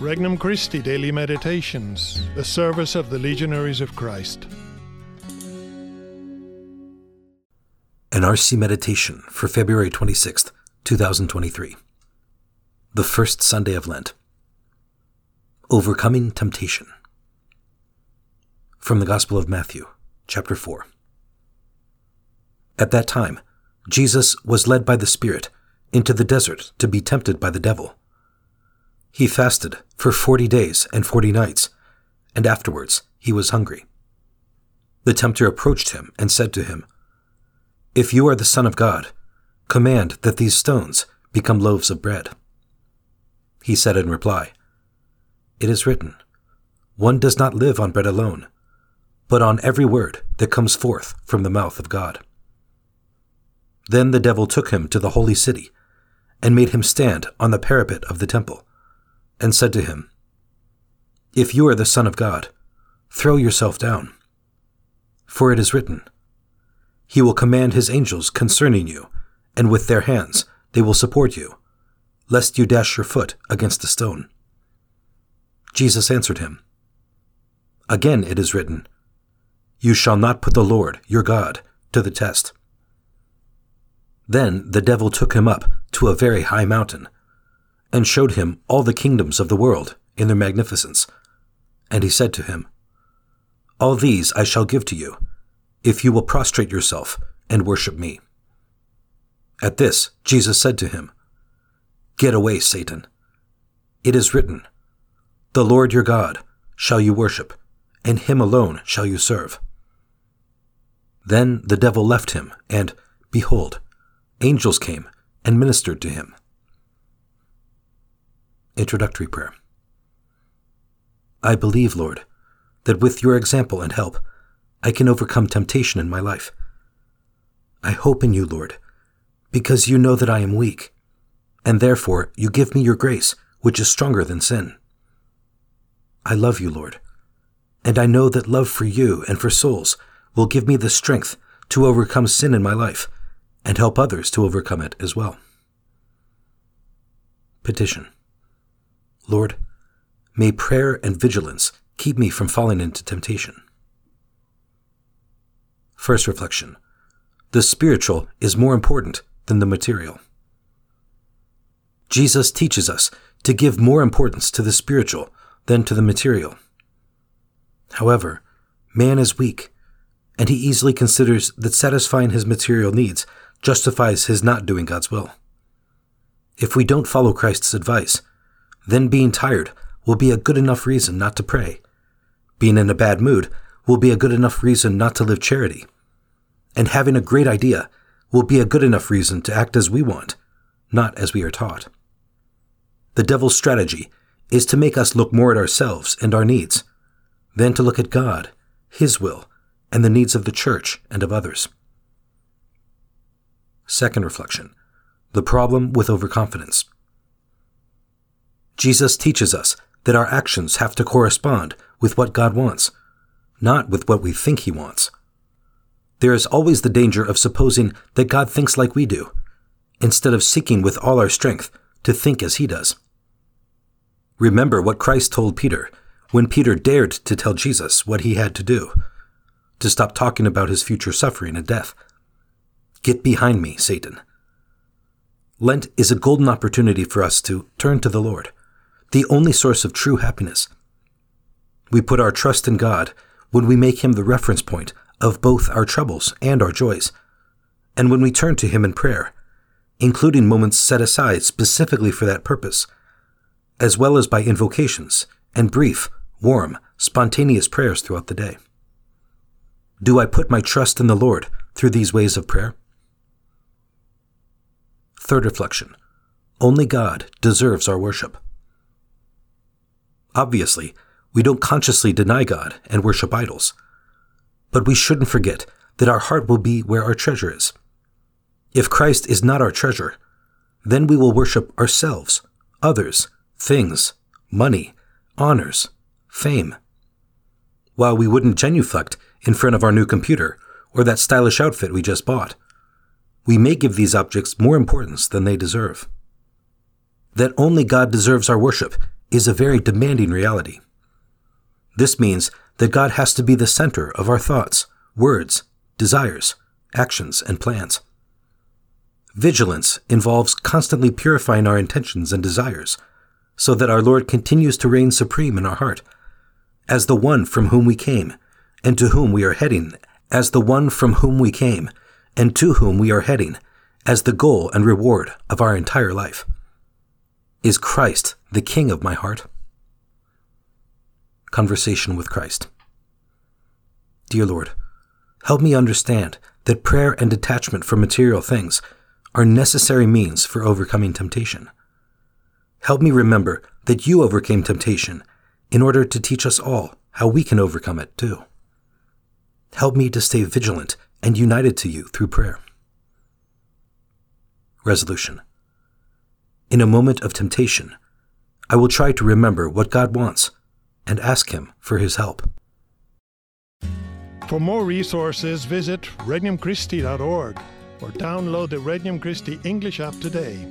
Regnum Christi Daily Meditations, the service of the Legionaries of Christ. An RC Meditation for February 26th, 2023. The first Sunday of Lent. Overcoming Temptation. From the Gospel of Matthew, chapter 4. At that time, Jesus was led by the Spirit into the desert to be tempted by the devil. He fasted for forty days and forty nights, and afterwards he was hungry. The tempter approached him and said to him, If you are the Son of God, command that these stones become loaves of bread. He said in reply, It is written, One does not live on bread alone, but on every word that comes forth from the mouth of God. Then the devil took him to the holy city and made him stand on the parapet of the temple and said to him, If you are the Son of God, throw yourself down. For it is written, He will command His angels concerning you, and with their hands they will support you, lest you dash your foot against a stone. Jesus answered him, Again it is written, You shall not put the Lord, your God, to the test. Then the devil took him up to a very high mountain and showed him all the kingdoms of the world in their magnificence. And he said to him, All these I shall give to you, if you will prostrate yourself and worship me. At this, Jesus said to him, Get away, Satan. It is written, The Lord your God shall you worship, and him alone shall you serve. Then the devil left him, and, behold, angels came and ministered to him. Introductory Prayer I believe, Lord, that with your example and help, I can overcome temptation in my life. I hope in you, Lord, because you know that I am weak, and therefore you give me your grace, which is stronger than sin. I love you, Lord, and I know that love for you and for souls will give me the strength to overcome sin in my life and help others to overcome it as well. Petition. Lord, may prayer and vigilance keep me from falling into temptation. First reflection The spiritual is more important than the material. Jesus teaches us to give more importance to the spiritual than to the material. However, man is weak, and he easily considers that satisfying his material needs justifies his not doing God's will. If we don't follow Christ's advice, then being tired will be a good enough reason not to pray. Being in a bad mood will be a good enough reason not to live charity. And having a great idea will be a good enough reason to act as we want, not as we are taught. The devil's strategy is to make us look more at ourselves and our needs, than to look at God, His will, and the needs of the church and of others. Second reflection The problem with overconfidence. Jesus teaches us that our actions have to correspond with what God wants, not with what we think He wants. There is always the danger of supposing that God thinks like we do, instead of seeking with all our strength to think as He does. Remember what Christ told Peter when Peter dared to tell Jesus what he had to do to stop talking about his future suffering and death. Get behind me, Satan. Lent is a golden opportunity for us to turn to the Lord the only source of true happiness. We put our trust in God when we make Him the reference point of both our troubles and our joys, and when we turn to Him in prayer, including moments set aside specifically for that purpose, as well as by invocations and brief, warm, spontaneous prayers throughout the day. Do I put my trust in the Lord through these ways of prayer? Third reflection Only God deserves our worship. Obviously, we don't consciously deny God and worship idols. But we shouldn't forget that our heart will be where our treasure is. If Christ is not our treasure, then we will worship ourselves, others, things, money, honors, fame. While we wouldn't genuflect in front of our new computer or that stylish outfit we just bought, we may give these objects more importance than they deserve. That only God deserves our worship is a very demanding reality. This means that God has to be the center of our thoughts, words, desires, actions, and plans. Vigilance involves constantly purifying our intentions and desires so that our Lord continues to reign supreme in our heart as the one from whom we came and to whom we are heading, as the one from whom we came and to whom we are heading, as the goal and reward of our entire life. Is Christ the King of my heart? Conversation with Christ. Dear Lord, help me understand that prayer and detachment from material things are necessary means for overcoming temptation. Help me remember that you overcame temptation in order to teach us all how we can overcome it too. Help me to stay vigilant and united to you through prayer. Resolution In a moment of temptation, I will try to remember what God wants and ask Him for His help. For more resources, visit regnumchristi.org or download the Regnum Christi English app today.